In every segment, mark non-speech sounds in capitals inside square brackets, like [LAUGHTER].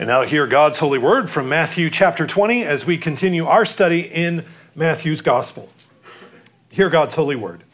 And now, hear God's holy word from Matthew chapter 20 as we continue our study in Matthew's gospel. Hear God's holy word.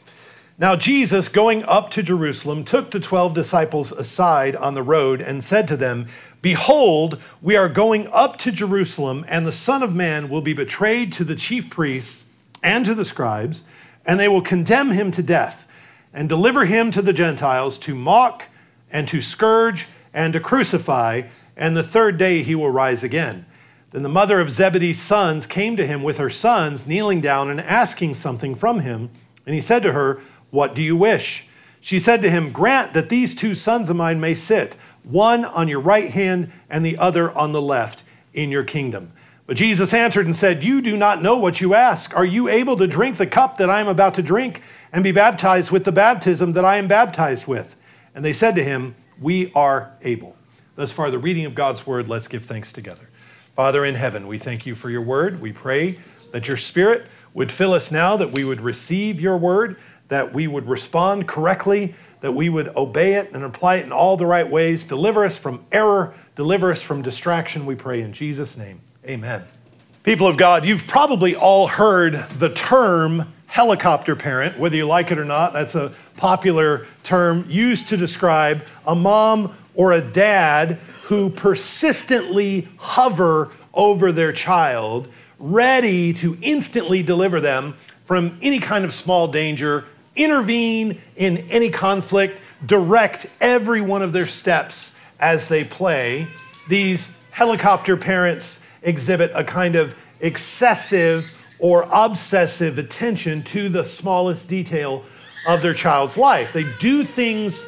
Now, Jesus, going up to Jerusalem, took the twelve disciples aside on the road and said to them, Behold, we are going up to Jerusalem, and the Son of Man will be betrayed to the chief priests and to the scribes, and they will condemn him to death and deliver him to the Gentiles to mock and to scourge and to crucify and the third day he will rise again. Then the mother of Zebedee's sons came to him with her sons, kneeling down and asking something from him. And he said to her, What do you wish? She said to him, Grant that these two sons of mine may sit, one on your right hand and the other on the left, in your kingdom. But Jesus answered and said, You do not know what you ask. Are you able to drink the cup that I am about to drink and be baptized with the baptism that I am baptized with? And they said to him, We are able. Thus far, the reading of God's word, let's give thanks together. Father in heaven, we thank you for your word. We pray that your spirit would fill us now, that we would receive your word, that we would respond correctly, that we would obey it and apply it in all the right ways. Deliver us from error, deliver us from distraction, we pray in Jesus' name. Amen. People of God, you've probably all heard the term helicopter parent, whether you like it or not. That's a popular term used to describe a mom or a dad who persistently hover over their child, ready to instantly deliver them from any kind of small danger, intervene in any conflict, direct every one of their steps as they play. These helicopter parents exhibit a kind of excessive or obsessive attention to the smallest detail of their child's life. They do things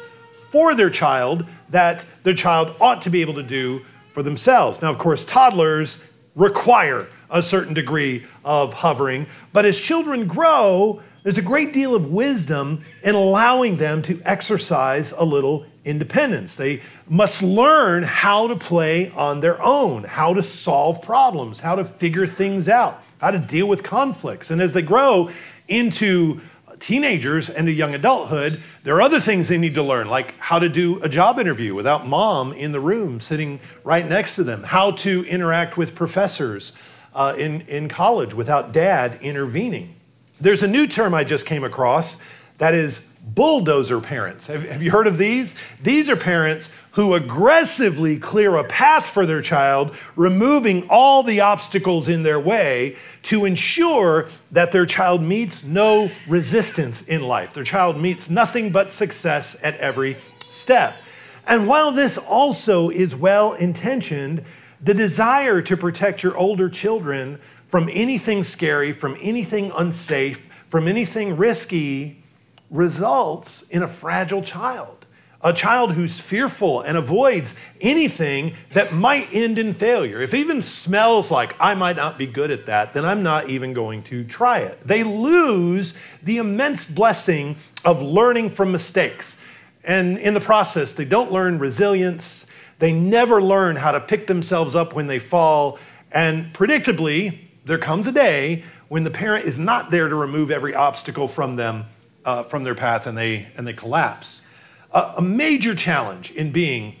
for their child that their child ought to be able to do for themselves. Now, of course, toddlers require a certain degree of hovering, but as children grow, there's a great deal of wisdom in allowing them to exercise a little independence. They must learn how to play on their own, how to solve problems, how to figure things out, how to deal with conflicts. And as they grow into teenagers and to young adulthood, there are other things they need to learn, like how to do a job interview without mom in the room sitting right next to them, how to interact with professors uh, in, in college without dad intervening. There's a new term I just came across that is bulldozer parents. Have, have, you heard of these? These are parents who aggressively clear a path for their child, removing all the obstacles in their way to ensure that their child meets no resistance in life. Their child meets nothing but success at every step. And while this also is well intentioned, the desire to protect your older children from anything scary, from anything unsafe, from anything risky results in a fragile child, a child who's fearful and avoids anything that might end in failure. If it even smells like I might not be good at that, then I'm not even going to try it. They lose the immense blessing of learning from mistakes. And in the process, they don't learn resilience. They never learn how to pick themselves up when they fall. And predictably, there comes a day when the parent is not there to remove every obstacle from them uh, from their path and they, and they collapse. Uh, a major challenge in being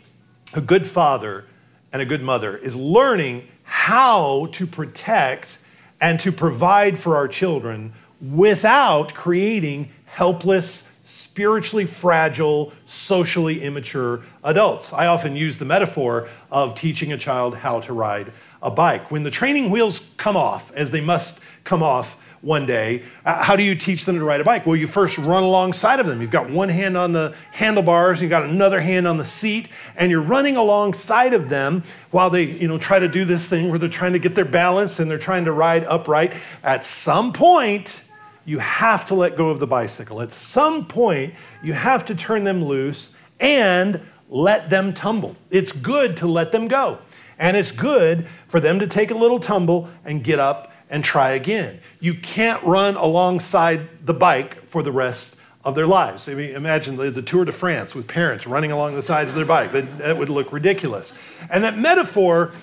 a good father and a good mother is learning how to protect and to provide for our children without creating helpless, spiritually fragile, socially immature adults. I often use the metaphor of teaching a child how to ride a bike. When the training wheels come off, as they must come off one day. Uh, how do you teach them to ride a bike? Well, you first run alongside of them. You've got one hand on the handlebars, you've got another hand on the seat, and you're running alongside of them while they, you know, try to do this thing where they're trying to get their balance and they're trying to ride upright. At some point, you have to let go of the bicycle. At some point, you have to turn them loose and let them tumble. It's good to let them go. And it's good for them to take a little tumble and get up and try again. You can't run alongside the bike for the rest of their lives. I mean, imagine the, the, Tour de France with parents running along the sides of their bike. That, that would look ridiculous. And that metaphor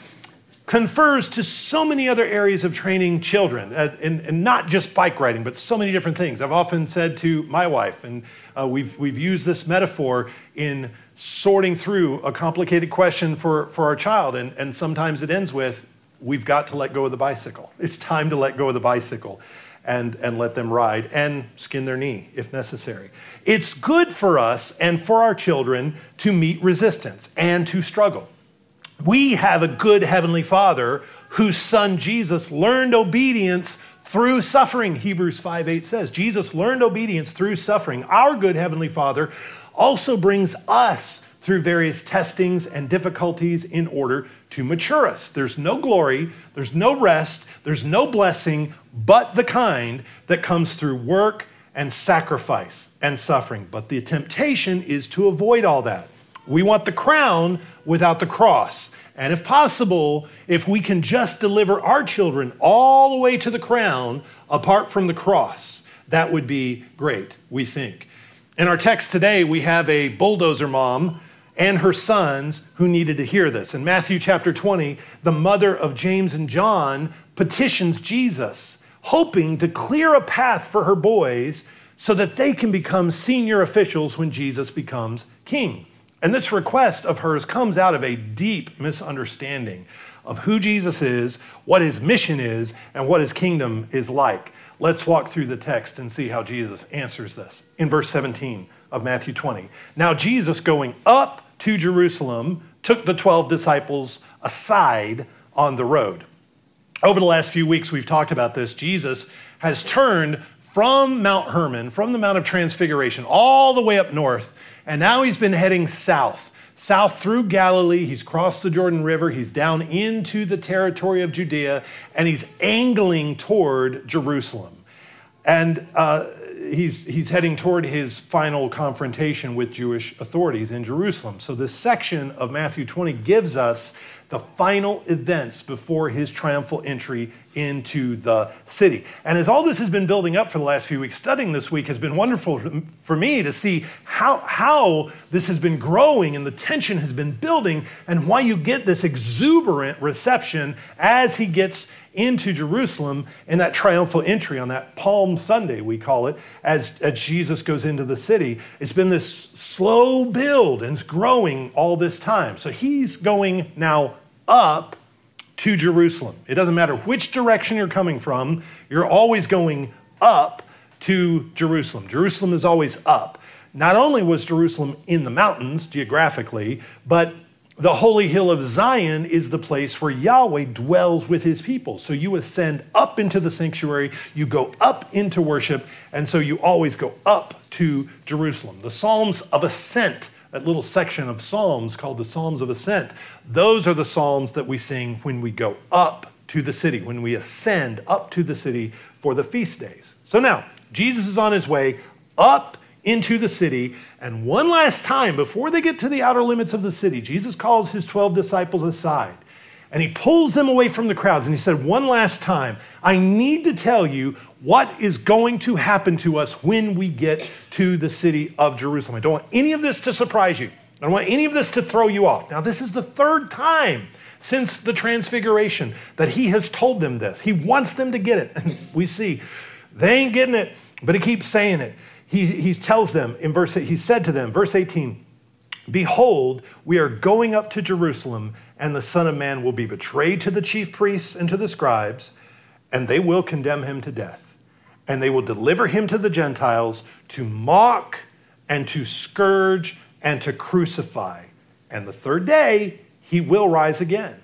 confers to so many other areas of training children, uh, and, and, not just bike riding, but so many different things. I've often said to my wife, and uh, we've, we've used this metaphor in sorting through a complicated question for, for our child. And, and sometimes it ends with, we've got to let go of the bicycle. It's time to let go of the bicycle and, and let them ride and skin their knee if necessary. It's good for us and for our children to meet resistance and to struggle. We have a good Heavenly Father whose Son Jesus learned obedience through suffering, Hebrews 5 8 says. Jesus learned obedience through suffering. Our good Heavenly Father also brings us through various testings and difficulties in order to mature us. There's no glory, there's no rest, there's no blessing but the kind that comes through work and sacrifice and suffering. But the temptation is to avoid all that. We want the crown without the cross. And if possible, if we can just deliver our children all the way to the crown apart from the cross, that would be great, we think. In our text today, we have a bulldozer mom and her sons who needed to hear this. In Matthew chapter 20, the mother of James and John petitions Jesus, hoping to clear a path for her boys so that they can become senior officials when Jesus becomes king. And this request of hers comes out of a deep misunderstanding of who Jesus is, what his mission is, and what his kingdom is like. Let's walk through the text and see how Jesus answers this. In verse 17 of Matthew 20. Now, Jesus going up to Jerusalem took the 12 disciples aside on the road. Over the last few weeks, we've talked about this. Jesus has turned from Mount Hermon, from the Mount of Transfiguration, all the way up north, and now he's been heading south. South through Galilee, he's crossed the Jordan River, he's down into the territory of Judea, and he's angling toward Jerusalem. And uh, he's, he's heading toward his final confrontation with Jewish authorities in Jerusalem. So, this section of Matthew 20 gives us the final events before his triumphal entry into the city. And as all this has been building up for the last few weeks, studying this week has been wonderful for me to see how, how this has been growing and the tension has been building and why you get this exuberant reception as he gets into Jerusalem in that triumphal entry on that Palm Sunday, we call it, as, as Jesus goes into the city. It's been this slow build and it's growing all this time. So he's going now up to Jerusalem. It doesn't matter which direction you're coming from, you're always going up to Jerusalem. Jerusalem is always up. Not only was Jerusalem in the mountains geographically, but the holy hill of Zion is the place where Yahweh dwells with his people. So you ascend up into the sanctuary, you go up into worship, and so you always go up to Jerusalem. The Psalms of Ascent that little section of Psalms called the Psalms of Ascent. Those are the Psalms that we sing when we go up to the city, when we ascend up to the city for the feast days. So now, Jesus is on his way up into the city. And one last time, before they get to the outer limits of the city, Jesus calls his 12 disciples aside and he pulls them away from the crowds and he said, One last time, I need to tell you what is going to happen to us when we get to the city of Jerusalem. I don't want any of this to surprise you. I don't want any of this to throw you off. Now, this is the third time since the transfiguration that he has told them this. He wants them to get it. And [LAUGHS] we see they ain't getting it, but he keeps saying it. He, he tells them in verse, he said to them, verse 18, Behold, we are going up to Jerusalem, and the Son of Man will be betrayed to the chief priests and to the scribes, and they will condemn him to death. And they will deliver him to the Gentiles to mock and to scourge and to crucify. And the third day, he will rise again.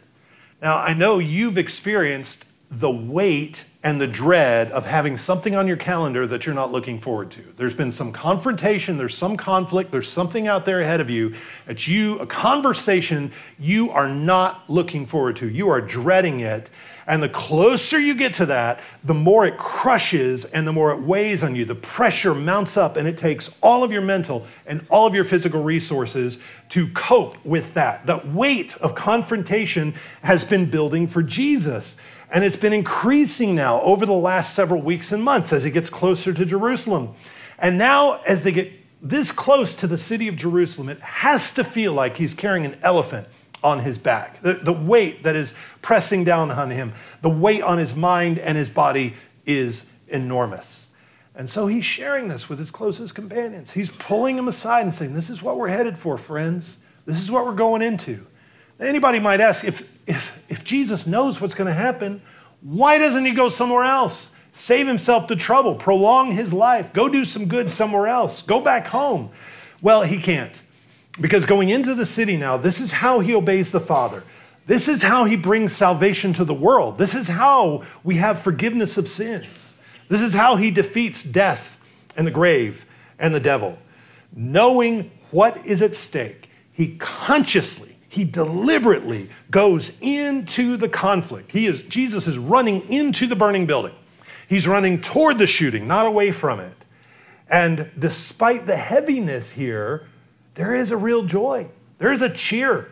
Now, I know you've experienced the weight and the dread of having something on your calendar that you're not looking forward to. There's been some confrontation, there's some conflict, there's something out there ahead of you that you, a conversation you are not looking forward to. You are dreading it. And the closer you get to that, the more it crushes and the more it weighs on you. The pressure mounts up and it takes all of your mental and all of your physical resources to cope with that. The weight of confrontation has been building for Jesus. And it's been increasing now over the last several weeks and months as it gets closer to Jerusalem. And now, as they get this close to the city of Jerusalem, it has to feel like he's carrying an elephant on his back. The, the weight that is pressing down on him, the weight on his mind and his body is enormous. And so he's sharing this with his closest companions. He's pulling them aside and saying, This is what we're headed for, friends. This is what we're going into. Anybody might ask if, if, if Jesus knows what's going to happen, why doesn't he go somewhere else? Save himself the trouble, prolong his life, go do some good somewhere else, go back home. Well, he can't. Because going into the city now, this is how he obeys the Father. This is how he brings salvation to the world. This is how we have forgiveness of sins. This is how he defeats death and the grave and the devil. Knowing what is at stake, he consciously, he deliberately goes into the conflict. He is Jesus is running into the burning building. He's running toward the shooting, not away from it. And despite the heaviness here, there is a real joy. There is a cheer.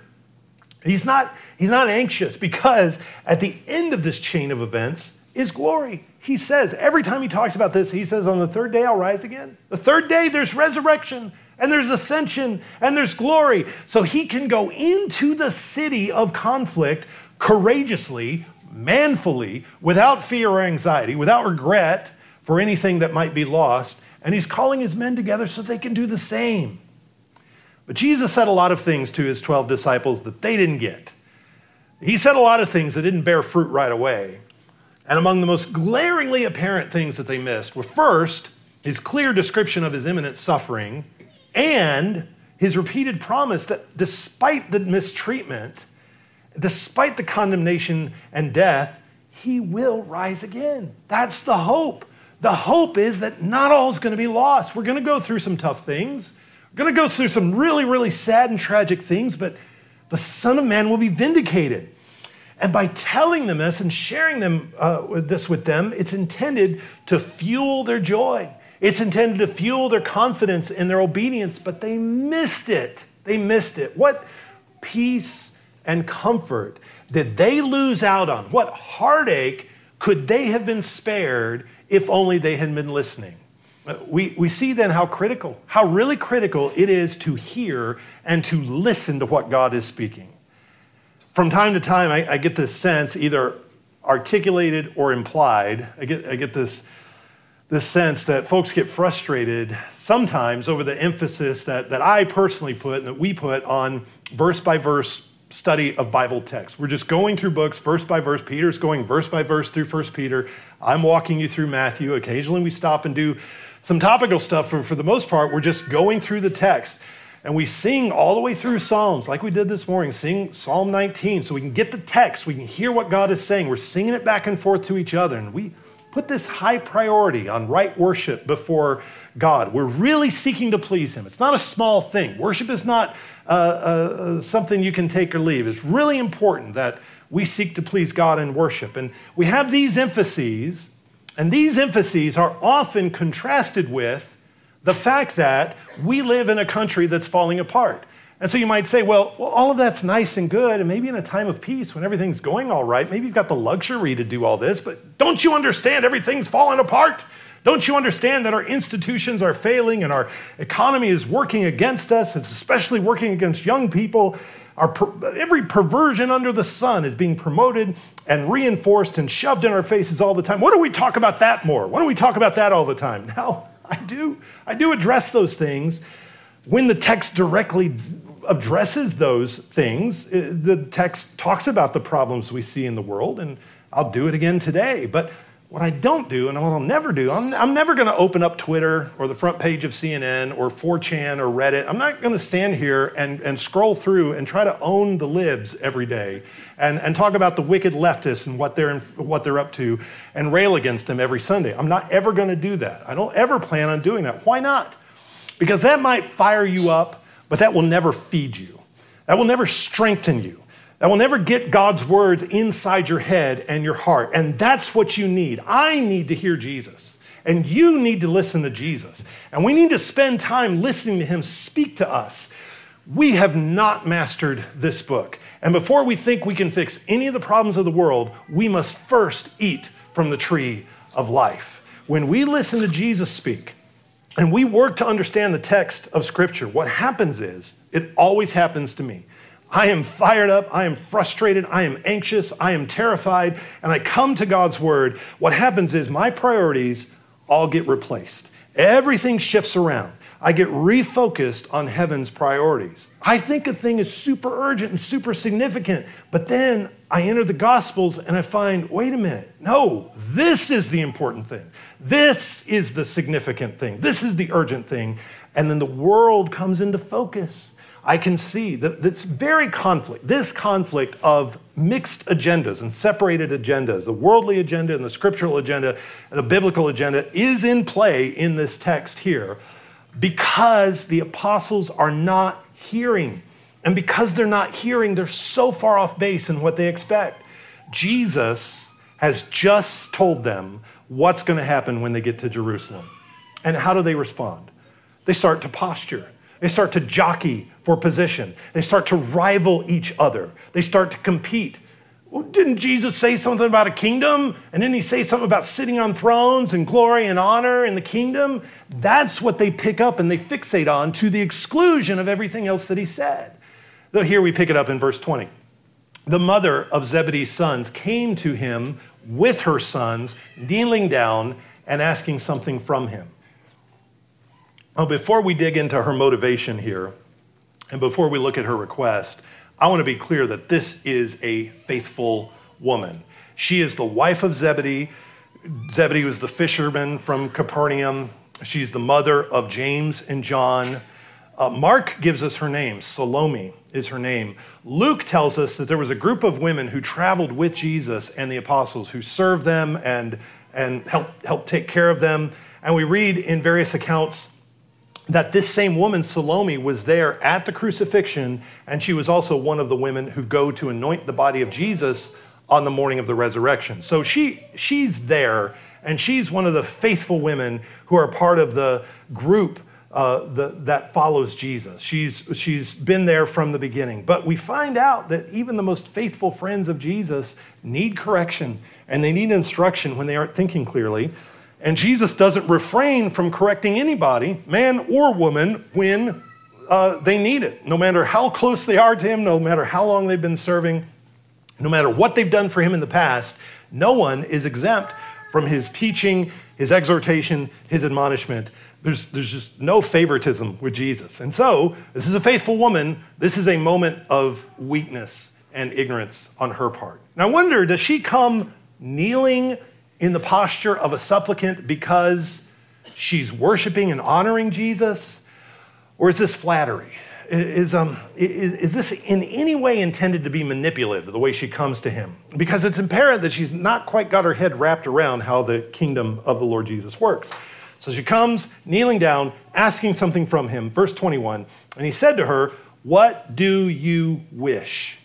He's not, he's not anxious because at the end of this chain of events is glory. He says, every time he talks about this, he says, On the third day I'll rise again. The third day there's resurrection and there's ascension and there's glory. So he can go into the city of conflict courageously, manfully, without fear or anxiety, without regret for anything that might be lost. And he's calling his men together so they can do the same. But Jesus said a lot of things to his 12 disciples that they didn't get. He said a lot of things that didn't bear fruit right away. And among the most glaringly apparent things that they missed were first, his clear description of his imminent suffering and his repeated promise that despite the mistreatment, despite the condemnation and death, he will rise again. That's the hope. The hope is that not all is going to be lost. We're going to go through some tough things. We're going to go through some really, really sad and tragic things, but the Son of Man will be vindicated. And by telling them this and sharing them uh, this with them, it's intended to fuel their joy. It's intended to fuel their confidence in their obedience, but they missed it. They missed it. What peace and comfort did they lose out on? What heartache could they have been spared if only they had been listening? Uh, we, we see then how critical, how really critical it is to hear and to listen to what God is speaking. From time to time, I, I get this sense, either articulated or implied, I get, I get this, this sense that folks get frustrated sometimes over the emphasis that, that I personally put and that we put on verse by verse study of Bible text. We're just going through books verse by verse. Peter's going verse by verse through First Peter. I'm walking you through Matthew. Occasionally we stop and do some topical stuff, for, for the most part, we're just going through the text. And we sing all the way through Psalms, like we did this morning, sing Psalm 19, so we can get the text, we can hear what God is saying. We're singing it back and forth to each other. And we put this high priority on right worship before God. We're really seeking to please Him. It's not a small thing. Worship is not uh, uh, something you can take or leave. It's really important that we seek to please God in worship. And we have these emphases and these emphases are often contrasted with the fact that we live in a country that's falling apart. And so you might say, well, well, all of that's nice and good, and maybe in a time of peace when everything's going all right, maybe you've got the luxury to do all this, but don't you understand everything's falling apart? Don't you understand that our institutions are failing and our economy is working against us? It's especially working against young people. Our, every perversion under the sun is being promoted and reinforced and shoved in our faces all the time. Why don't we talk about that more? Why don't we talk about that all the time? [LAUGHS] Now, I do, I do address those things when the text directly addresses those things. Uh, the text talks about the problems we see in the world, and I'll do it again today. But what I don't do, and what I'll never do, I'm, I'm never going to open up Twitter or the front page of CNN or 4chan or Reddit. I'm not going to stand here and, and scroll through and try to own the libs every day and, and talk about the wicked leftists and what they're, in, what they're up to and rail against them every Sunday. I'm not ever going to do that. I don't ever plan on doing that. Why not? Because that might fire you up, but that will never feed you. That will never strengthen you. That will never get God's words inside your head and your heart. And that's what you need. I need to hear Jesus. And you need to listen to Jesus. And we need to spend time listening to him speak to us. We have not mastered this book. And before we think we can fix any of the problems of the world, we must first eat from the tree of life. When we listen to Jesus speak and we work to understand the text of Scripture, what happens is, it always happens to me. I am fired up, I am frustrated, I am anxious, I am terrified, and I come to God's word. What happens is my priorities all get replaced. Everything shifts around. I get refocused on heaven's priorities. I think a thing is super urgent and super significant, but then I enter the Gospels and I find wait a minute, no, this is the important thing. This is the significant thing. This is the urgent thing. And then the world comes into focus. I can see that this very conflict, this conflict of mixed agendas and separated agendas, the worldly agenda and the scriptural agenda, the biblical agenda, is in play in this text here because the apostles are not hearing. And because they're not hearing, they're so far off base in what they expect. Jesus has just told them what's going to happen when they get to Jerusalem. And how do they respond? They start to posture. They start to jockey for position. They start to rival each other. They start to compete. Well, didn't Jesus say something about a kingdom? And didn't he say something about sitting on thrones and glory and honor in the kingdom? That's what they pick up and they fixate on to the exclusion of everything else that he said. Though here we pick it up in verse 20. The mother of Zebedee's sons came to him with her sons, kneeling down and asking something from him. Now, before we dig into her motivation here, and before we look at her request, I want to be clear that this is a faithful woman. She is the wife of Zebedee. Zebedee was the fisherman from Capernaum. She's the mother of James and John. Uh, Mark gives us her name. Salome is her name. Luke tells us that there was a group of women who traveled with Jesus and the apostles who served them and, and helped, helped take care of them. And we read in various accounts that this same woman, Salome, was there at the crucifixion, and she was also one of the women who go to anoint the body of Jesus on the morning of the resurrection. So she, she's there, and she's one of the faithful women who are part of the group uh, the, that follows Jesus. She's, she's been there from the beginning. But we find out that even the most faithful friends of Jesus need correction and they need instruction when they aren't thinking clearly. And Jesus doesn't refrain from correcting anybody, man or woman, when uh, they need it. No matter how close they are to Him, no matter how long they've been serving, no matter what they've done for Him in the past, no one is exempt from His teaching, His exhortation, His admonishment. There's, there's just no favoritism with Jesus. And so, this is a faithful woman. This is a moment of weakness and ignorance on her part. And I wonder, does she come kneeling in the posture of a supplicant because she's worshiping and honoring Jesus? Or is this flattery? Is, um, is, is this in any way intended to be manipulative, the way she comes to him? Because it's apparent that she's not quite got her head wrapped around how the kingdom of the Lord Jesus works. So she comes, kneeling down, asking something from him. Verse 21 And he said to her, What do you wish?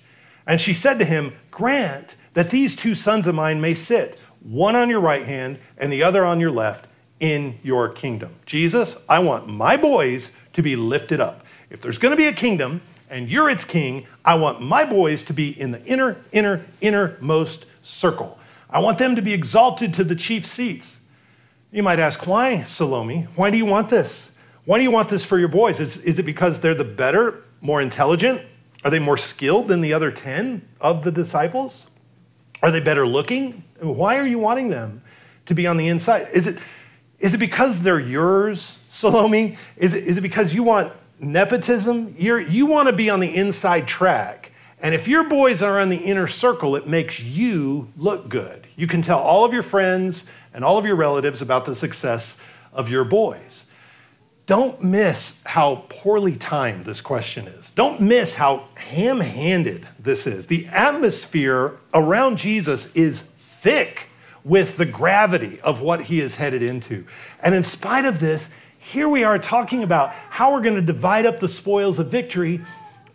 And she said to him, Grant that these two sons of mine may sit one on your right hand and the other on your left in your kingdom. Jesus, I want my boys to be lifted up. If there's going to be a kingdom and you're its king, I want my boys to be in the inner, inner, innermost circle. I want them to be exalted to the chief seats. You might ask, why, Salome? Why do you want this? Why do you want this for your boys? Is, is it because they're the better, more intelligent? Are they more skilled than the other 10 of the disciples? Are they better looking? Why are you wanting them to be on the inside? Is it, is it because they're yours, Salome? Is it, is it because you want nepotism? You're, you want to be on the inside track. And if your boys are in the inner circle, it makes you look good. You can tell all of your friends and all of your relatives about the success of your boys. Don't miss how poorly timed this question is. Don't miss how ham handed this is. The atmosphere around Jesus is thick with the gravity of what he is headed into. And in spite of this, here we are talking about how we're going to divide up the spoils of victory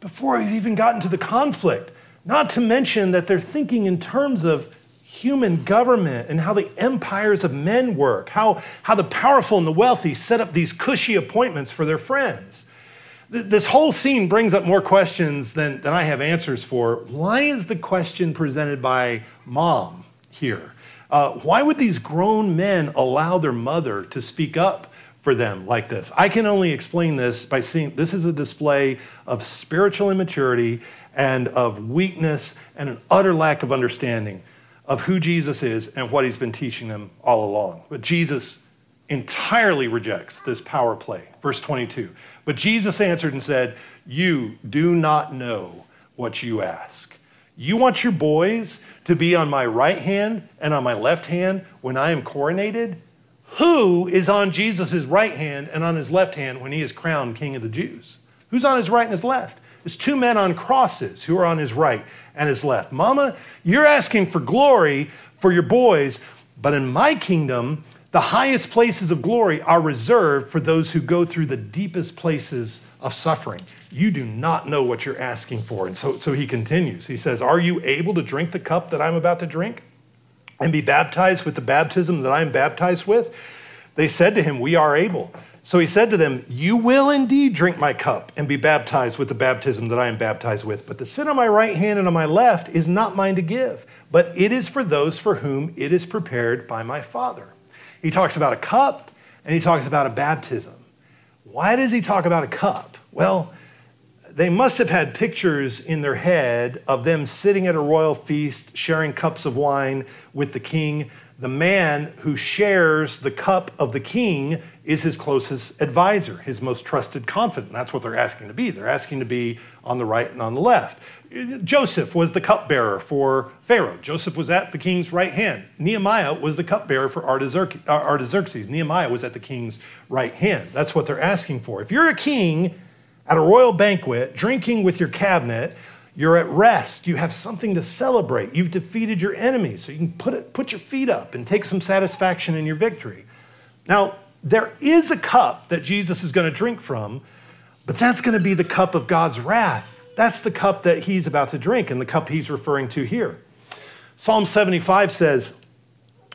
before we've even gotten to the conflict. Not to mention that they're thinking in terms of human government and how the empires of men work, how, how the powerful and the wealthy set up these cushy appointments for their friends. This whole scene brings up more questions than, than I have answers for. Why is the question presented by mom here? Uh, why would these grown men allow their mother to speak up for them like this? I can only explain this by seeing this is a display of spiritual immaturity and of weakness and an utter lack of understanding of who Jesus is and what he's been teaching them all along. But Jesus entirely rejects this power play. Verse 22. But Jesus answered and said, You do not know what you ask. You want your boys to be on my right hand and on my left hand when I am coronated? Who is on Jesus' right hand and on his left hand when he is crowned king of the Jews? Who's on his right and his left? There's two men on crosses who are on his right and his left. Mama, you're asking for glory for your boys, but in my kingdom, the highest places of glory are reserved for those who go through the deepest places of suffering. You do not know what you're asking for. And so, so he continues. He says, Are you able to drink the cup that I'm about to drink and be baptized with the baptism that I am baptized with? They said to him, We are able. So he said to them, You will indeed drink my cup and be baptized with the baptism that I am baptized with. But to sit on my right hand and on my left is not mine to give, but it is for those for whom it is prepared by my Father. He talks about a cup and he talks about a baptism. Why does he talk about a cup? Well, they must have had pictures in their head of them sitting at a royal feast, sharing cups of wine with the king. The man who shares the cup of the king is his closest advisor, his most trusted confidant. That's what they're asking to be. They're asking to be on the right and on the left. Joseph was the cupbearer for Pharaoh. Joseph was at the king's right hand. Nehemiah was the cupbearer for uh, Artaxerxes. Nehemiah was at the king's right hand. That's what they're asking for. If you're a king at a royal banquet, drinking with your cabinet, you're at rest. You have something to celebrate. You've defeated your enemies, so you can put, it, put your feet up and take some satisfaction in your victory. Now, there is a cup that Jesus is going to drink from, but that's going to be the cup of God's wrath that's the cup that he's about to drink and the cup he's referring to here. Psalm 75 says,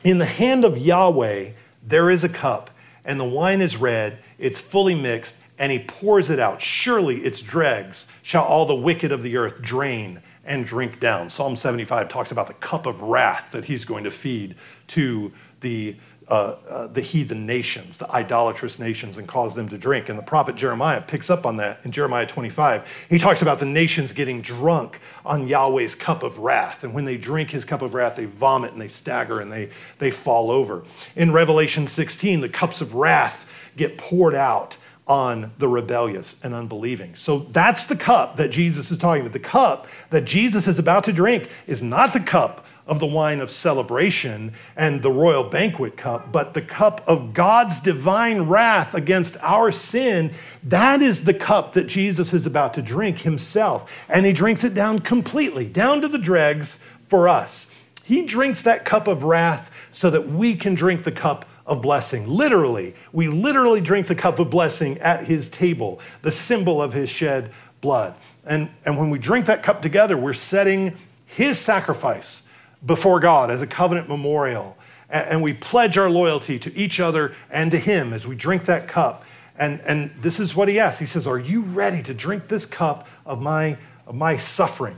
In the hand of Yahweh there is a cup, and the wine is red, it's fully mixed, and he pours it out. Surely its dregs shall all the wicked of the earth drain and drink down. Psalm 75 talks about the cup of wrath that he's going to feed to the uh, uh, the heathen nations, the idolatrous nations, and cause them to drink. And the prophet Jeremiah picks up on that in Jeremiah 25. He talks about the nations getting drunk on Yahweh's cup of wrath. And when they drink his cup of wrath, they vomit and they stagger and they, they fall over. In Revelation 16, the cups of wrath get poured out on the rebellious and unbelieving. So that's the cup that Jesus is talking about. The cup that Jesus is about to drink is not the cup of the wine of celebration and the royal banquet cup, but the cup of God's divine wrath against our sin. That is the cup that Jesus is about to drink himself. And he drinks it down completely, down to the dregs for us. He drinks that cup of wrath so that we can drink the cup of blessing. Literally, we literally drink the cup of blessing at his table, the symbol of his shed blood. And, and when we drink that cup together, we're setting his sacrifice before God as a covenant memorial. And we pledge our loyalty to each other and to Him as we drink that cup. And, and this is what He asks He says, Are you ready to drink this cup of my, of my suffering?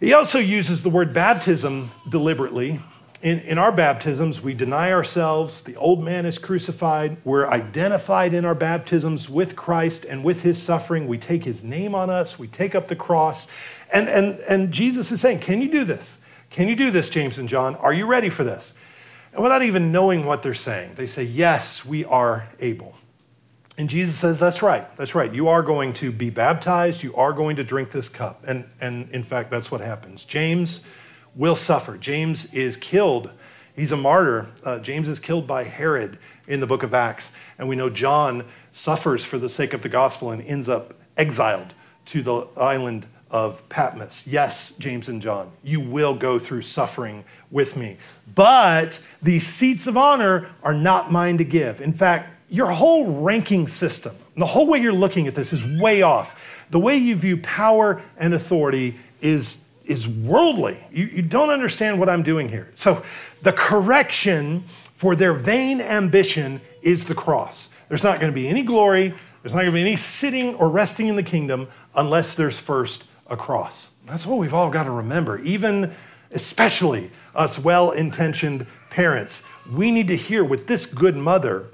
He also uses the word baptism deliberately. In, in our baptisms, we deny ourselves. The old man is crucified. We're identified in our baptisms with Christ and with his suffering. We take his name on us. We take up the cross. And, and, and Jesus is saying, Can you do this? Can you do this, James and John? Are you ready for this? And without even knowing what they're saying, they say, Yes, we are able. And Jesus says, That's right. That's right. You are going to be baptized. You are going to drink this cup. And, and in fact, that's what happens. James will suffer. James is killed. He's a martyr. Uh, James is killed by Herod in the book of Acts. And we know John suffers for the sake of the gospel and ends up exiled to the island of Patmos. Yes, James and John, you will go through suffering with me. But these seats of honor are not mine to give. In fact, your whole ranking system, the whole way you're looking at this is way off. The way you view power and authority is, is worldly. You, you don't understand what I'm doing here. So, the correction for their vain ambition is the cross. There's not going to be any glory, there's not going to be any sitting or resting in the kingdom unless there's first across. That's what we've all got to remember, even especially us well intentioned parents. We need to hear with this good mother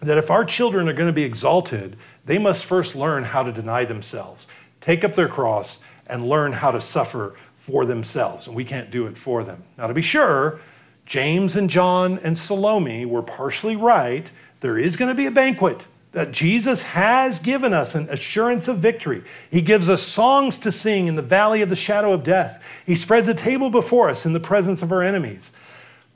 that if our children are going to be exalted, they must first learn how to deny themselves, take up their cross, and learn how to suffer for themselves. And we can't do it for them. Now, to be sure, James and John and Salome were partially right. There is going to be a banquet that Jesus has given us an assurance of victory. He gives us songs to sing in the valley of the shadow of death. He spreads a table before us in the presence of our enemies.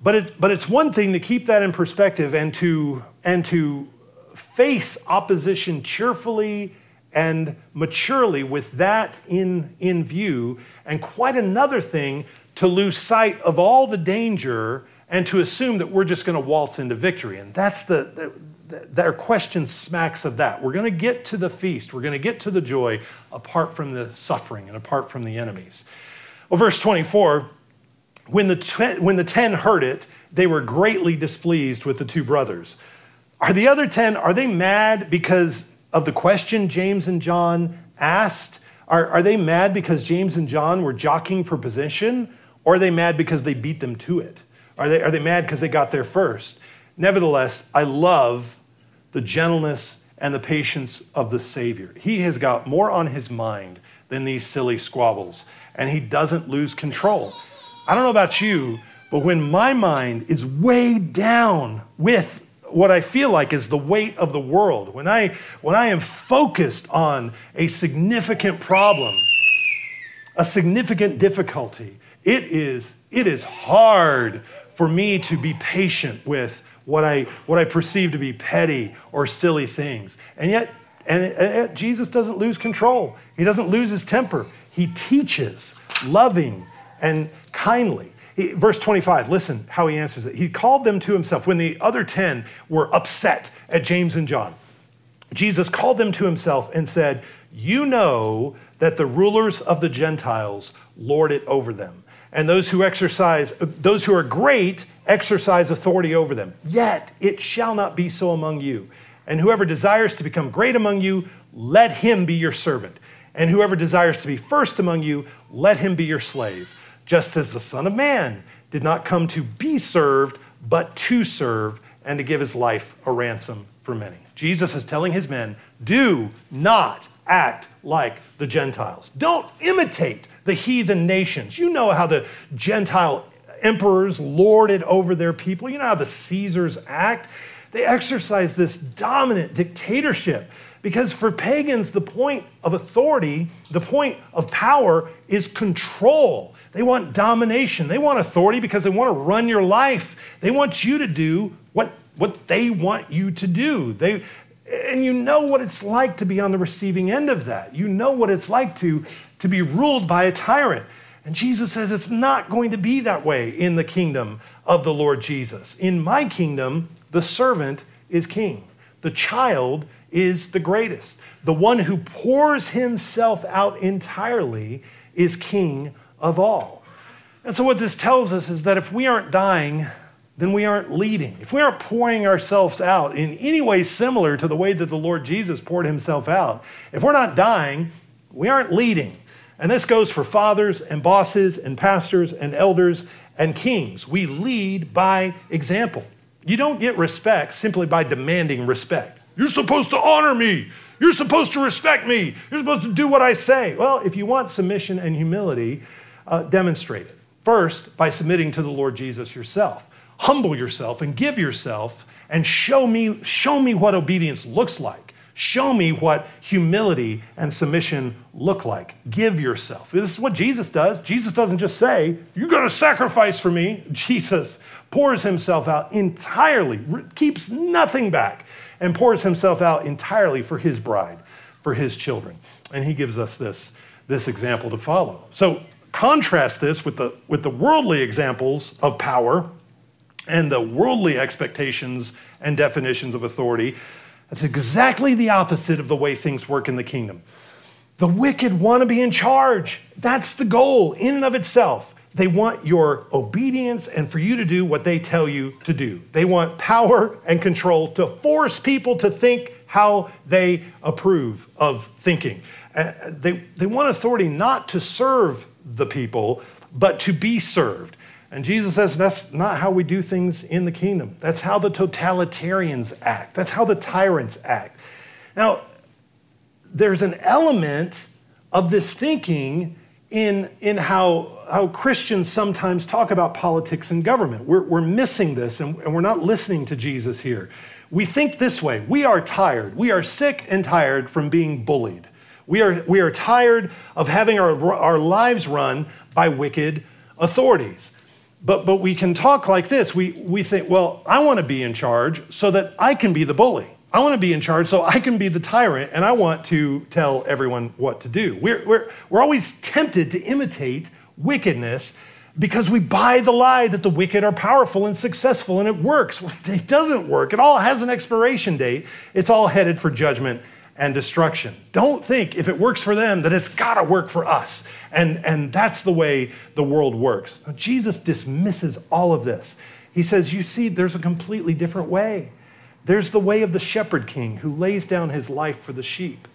But, it, but it's one thing to keep that in perspective and to, and to face opposition cheerfully and maturely with that in, in view, and quite another thing to lose sight of all the danger and to assume that we're just going to waltz into victory. And that's the, their question smacks of that. We're going to get to the feast, we're going to get to the joy apart from the suffering and apart from the enemies. Well, verse 24 when the, when the ten heard it, they were greatly displeased with the two brothers. Are the other ten, are they mad because of the question James and John asked? Are, are they mad because James and John were jockeying for position? Or are they mad because they beat them to it? Are they, are they mad because they got there first? Nevertheless, I love the gentleness and the patience of the Savior. He has got more on his mind than these silly squabbles, and he doesn't lose control. I don't know about you, but when my mind is weighed down with what I feel like is the weight of the world, when I, when I am focused on a significant problem, a significant difficulty, it is, it is hard for me to be patient with what I, what I perceive to be petty or silly things. And yet, and, and Jesus doesn't lose control. He doesn't lose his temper. He teaches loving and kindly. He, verse 25, listen how he answers it. He called them to himself when the other 10 were upset at James and John. Jesus called them to himself and said, You know that the rulers of the Gentiles lord it over them, and those who exercise, those who are great exercise authority over them. Yet it shall not be so among you. And whoever desires to become great among you, let him be your servant. And whoever desires to be first among you, let him be your slave. Just as the Son of Man did not come to be served, but to serve and to give his life a ransom for many. Jesus is telling his men, do not act like the Gentiles. Don't imitate the heathen nations. You know how the Gentile emperors lorded over their people. You know how the Caesars act? They exercise this dominant dictatorship because for pagans, the point of authority, the point of power is control. They want domination. They want authority because they want to run your life. They want you to do what, what they want you to do. They, and you know what it's like to be on the receiving end of that. You know what it's like to, to be ruled by a tyrant. And Jesus says it's not going to be that way in the kingdom of the Lord Jesus. In my kingdom, the servant is king, the child is the greatest. The one who pours himself out entirely is king of all. And so, what this tells us is that if we aren't dying, then we aren't leading. If we aren't pouring ourselves out in any way similar to the way that the Lord Jesus poured himself out, if we're not dying, we aren't leading. And this goes for fathers and bosses and pastors and elders and kings. We lead by example. You don't get respect simply by demanding respect. You're supposed to honor me. You're supposed to respect me. You're supposed to do what I say. Well, if you want submission and humility, uh, demonstrate it. First, by submitting to the Lord Jesus yourself. Humble yourself and give yourself and show me, show me what obedience looks like. Show me what humility and submission look like. Give yourself. This is what Jesus does. Jesus doesn't just say, You're going to sacrifice for me. [LAUGHS] Jesus pours himself out entirely, keeps nothing back, and pours himself out entirely for his bride, for his children. And he gives us this, this example to follow. So contrast this with the, with the worldly examples of power and the worldly expectations and definitions of authority that's exactly the opposite of the way things work in the kingdom. The wicked want to be in charge. That's the goal in and of itself. They want your obedience and for you to do what they tell you to do. They want power and control to force people to think how they approve of thinking. Uh, they, they want authority not to serve the people, but to be served. And Jesus says that's not how we do things in the kingdom. That's how the totalitarians act. That's how the tyrants act. Now, there's an element of this thinking in, in how how Christians sometimes talk about politics and government. We're, we're missing this and, and we're not listening to Jesus here. We think this way we are tired. We are sick and tired from being bullied. We are, we are tired of having our, our lives run by wicked authorities. But, but we can talk like this. We, we think, well, I want to be in charge so that I can be the bully. I want to be in charge so I can be the tyrant and I want to tell everyone what to do. We're, we're, we're always tempted to imitate wickedness because we buy the lie that the wicked are powerful and successful and it works. Well, [LAUGHS] it doesn't work. It all has an expiration date. It's all headed for judgment and destruction. Don't think if it works for them that it's got to work for us. And, and that's the way the world works. Now, Jesus dismisses all of this. He says, You see, there's a completely different way. There's the way of the shepherd king who lays down his life for the sheep.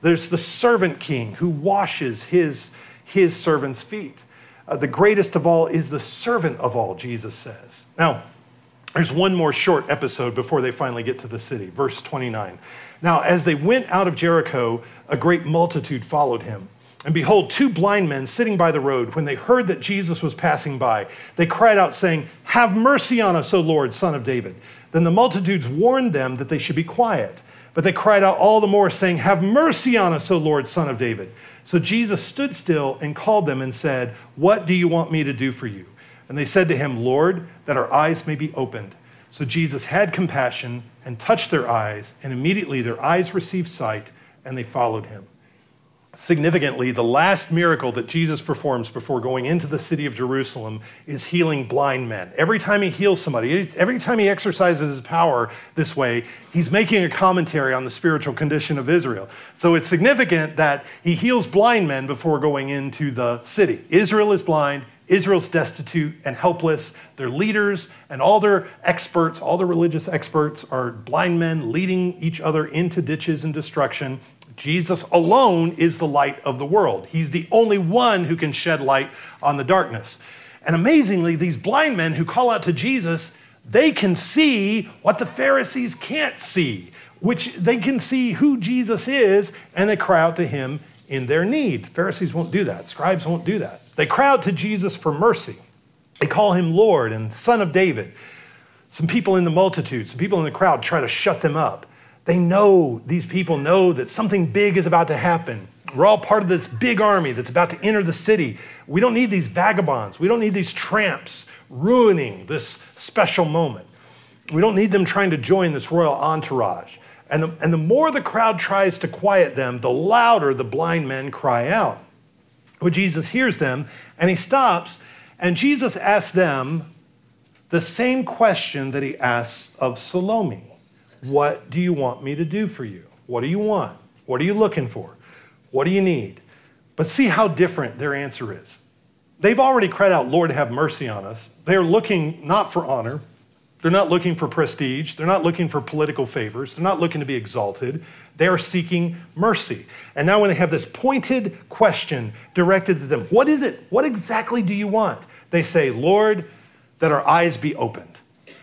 There's the servant king who washes his, his servant's feet. Uh, the greatest of all is the servant of all, Jesus says. Now, there's one more short episode before they finally get to the city. Verse 29. Now, as they went out of Jericho, a great multitude followed him. And behold, two blind men sitting by the road, when they heard that Jesus was passing by, they cried out, saying, Have mercy on us, O Lord, son of David. Then the multitudes warned them that they should be quiet. But they cried out all the more, saying, Have mercy on us, O Lord, son of David. So Jesus stood still and called them and said, What do you want me to do for you? And they said to him, Lord, that our eyes may be opened. So Jesus had compassion and touched their eyes, and immediately their eyes received sight, and they followed him. Significantly, the last miracle that Jesus performs before going into the city of Jerusalem is healing blind men. Every time he heals somebody, every time he exercises his power this way, he's making a commentary on the spiritual condition of Israel. So it's significant that he heals blind men before going into the city. Israel is blind, Israel's destitute and helpless. Their leaders and all their experts, all the religious experts, are blind men leading each other into ditches and destruction. Jesus alone is the light of the world. He's the only one who can shed light on the darkness. And amazingly, these blind men who call out to Jesus, they can see what the Pharisees can't see, which they can see who Jesus is, and they cry out to him in their need. Pharisees won't do that, scribes won't do that. They crowd to Jesus for mercy. They call him Lord and Son of David. Some people in the multitude, some people in the crowd try to shut them up. They know, these people know that something big is about to happen. We're all part of this big army that's about to enter the city. We don't need these vagabonds. We don't need these tramps ruining this special moment. We don't need them trying to join this royal entourage. And the, and the more the crowd tries to quiet them, the louder the blind men cry out. Well, Jesus hears them and he stops, and Jesus asks them the same question that he asks of Salome What do you want me to do for you? What do you want? What are you looking for? What do you need? But see how different their answer is. They've already cried out, Lord, have mercy on us. They're looking not for honor, they're not looking for prestige. They're not looking for political favors. They're not looking to be exalted. They are seeking mercy. And now, when they have this pointed question directed to them, what is it? What exactly do you want? They say, Lord, that our eyes be opened.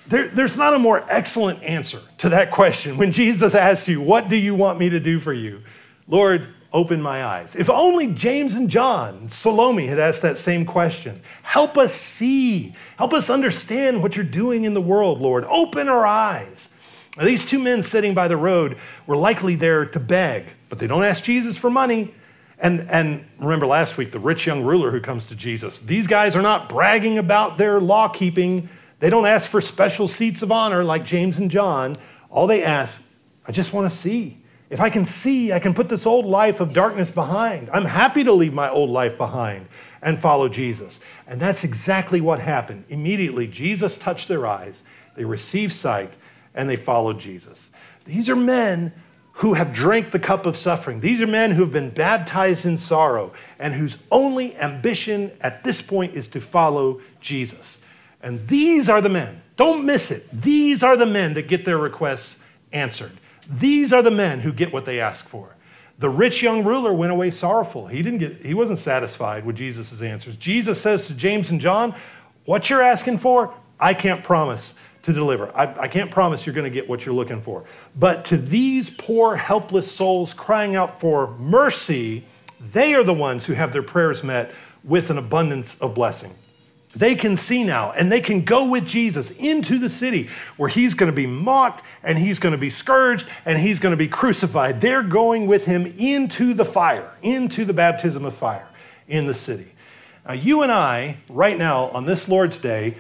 There, there's not a more excellent answer to that question. When Jesus asks you, What do you want me to do for you? Lord, open my eyes. If only James and John, Salome had asked that same question. Help us see. Help us understand what you're doing in the world, Lord. Open our eyes. Now, these two men sitting by the road were likely there to beg, but they don't ask Jesus for money. And, and remember last week, the rich young ruler who comes to Jesus. These guys are not bragging about their law keeping. They don't ask for special seats of honor like James and John. All they ask, I just want to see. If I can see, I can put this old life of darkness behind. I'm happy to leave my old life behind and follow Jesus. And that's exactly what happened. Immediately, Jesus touched their eyes, they received sight, and they followed Jesus. These are men who have drank the cup of suffering. These are men who have been baptized in sorrow and whose only ambition at this point is to follow Jesus. And these are the men, don't miss it. These are the men that get their requests answered. These are the men who get what they ask for. The rich young ruler went away sorrowful. He didn't get he wasn't satisfied with Jesus' answers. Jesus says to James and John, What you're asking for, I can't promise to deliver. I, I can't promise you're going to get what you're looking for. But to these poor, helpless souls crying out for mercy, they are the ones who have their prayers met with an abundance of blessing. They can see now and they can go with Jesus into the city where he's going to be mocked and he's going to be scourged and he's going to be crucified. They're going with him into the fire, into the baptism of fire in the city. Now, you and I, right now on this Lord's Day,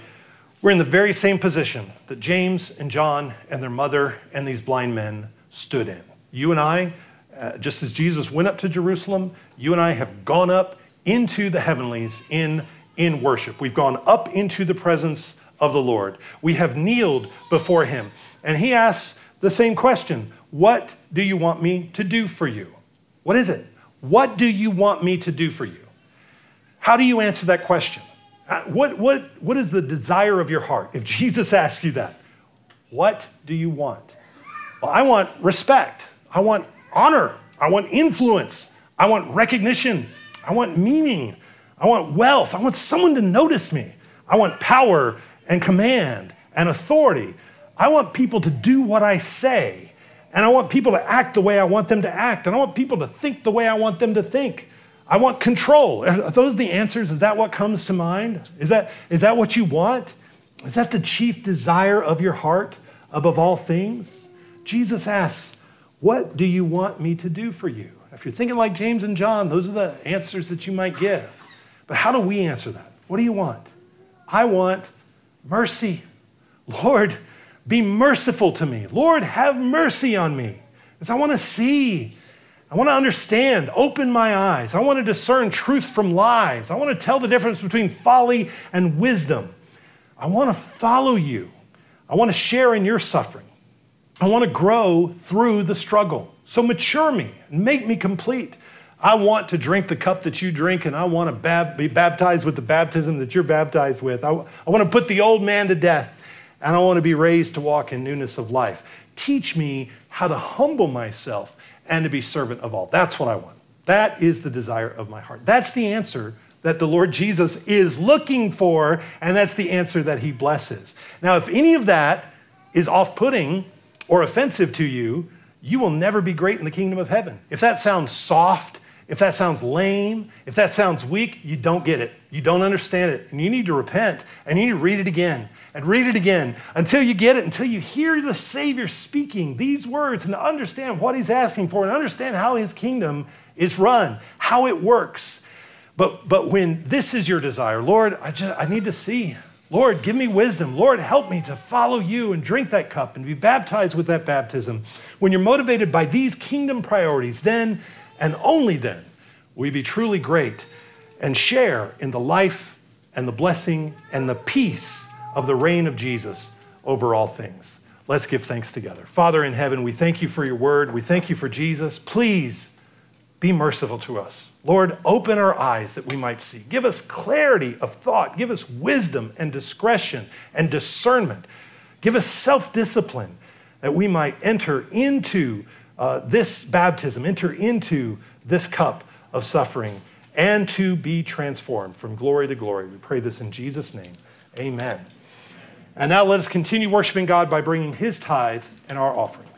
we're in the very same position that James and John and their mother and these blind men stood in. You and I, uh, just as Jesus went up to Jerusalem, you and I have gone up into the heavenlies in in worship. We've gone up into the presence of the Lord. We have kneeled before him. And he asks the same question What do you want me to do for you? What is it? What do you want me to do for you? How do you answer that question? Uh, what, what, what is the desire of your heart? If Jesus asks you that, what do you want? Well, I want respect. I want honor. I want influence. I want recognition. I want meaning. I want wealth. I want someone to notice me. I want power and command and authority. I want people to do what I say. And I want people to act the way I want them to act. And I want people to think the way I want them to think. I want control. [LAUGHS] Are those the answers? Is that what comes to mind? Is that, is that what you want? Is that the chief desire of your heart above all things? Jesus asks, What do you want me to do for you? If you're thinking like James and John, those are the answers that you might give. But how do we answer that? What do you want? I want mercy. Lord, be merciful to me. Lord, have mercy on me. Because I want to see. I want to understand. Open my eyes. I want to discern truth from lies. I want to tell the difference between folly and wisdom. I want to follow you. I want to share in your suffering. I want to grow through the struggle. So mature me and make me complete. I want to drink the cup that you drink, and I want to bab- be baptized with the baptism that you're baptized with. I, I want to put the old man to death, and I want to be raised to walk in newness of life. Teach me how to humble myself and to be servant of all. That's what I want. That is the desire of my heart. That's the answer that the Lord Jesus is looking for, and that's the answer that he blesses. Now, if any of that is off putting or offensive to you, you will never be great in the kingdom of heaven. If that sounds soft if that sounds lame, if that sounds weak, you don't get it. You don't understand it. And you need to repent and you need to read it again and read it again until you get it, until you hear the Savior speaking these words and understand what he's asking for and understand how his kingdom is run, how it works. But, but when this is your desire, Lord, I, just, I need to see. Lord, give me wisdom. Lord, help me to follow you and drink that cup and be baptized with that baptism. When you're motivated by these kingdom priorities, then and only then we be truly great and share in the life and the blessing and the peace of the reign of Jesus over all things. Let's give thanks together. Father in heaven, we thank you for your word. We thank you for Jesus. Please be merciful to us. Lord, open our eyes that we might see. Give us clarity of thought. Give us wisdom and discretion and discernment. Give us self discipline that we might enter into uh, this baptism, enter into this cup of suffering, and to be transformed from glory to glory. We pray this in Jesus' name. Amen. And now let us continue worshiping God by bringing his tithe and our offerings.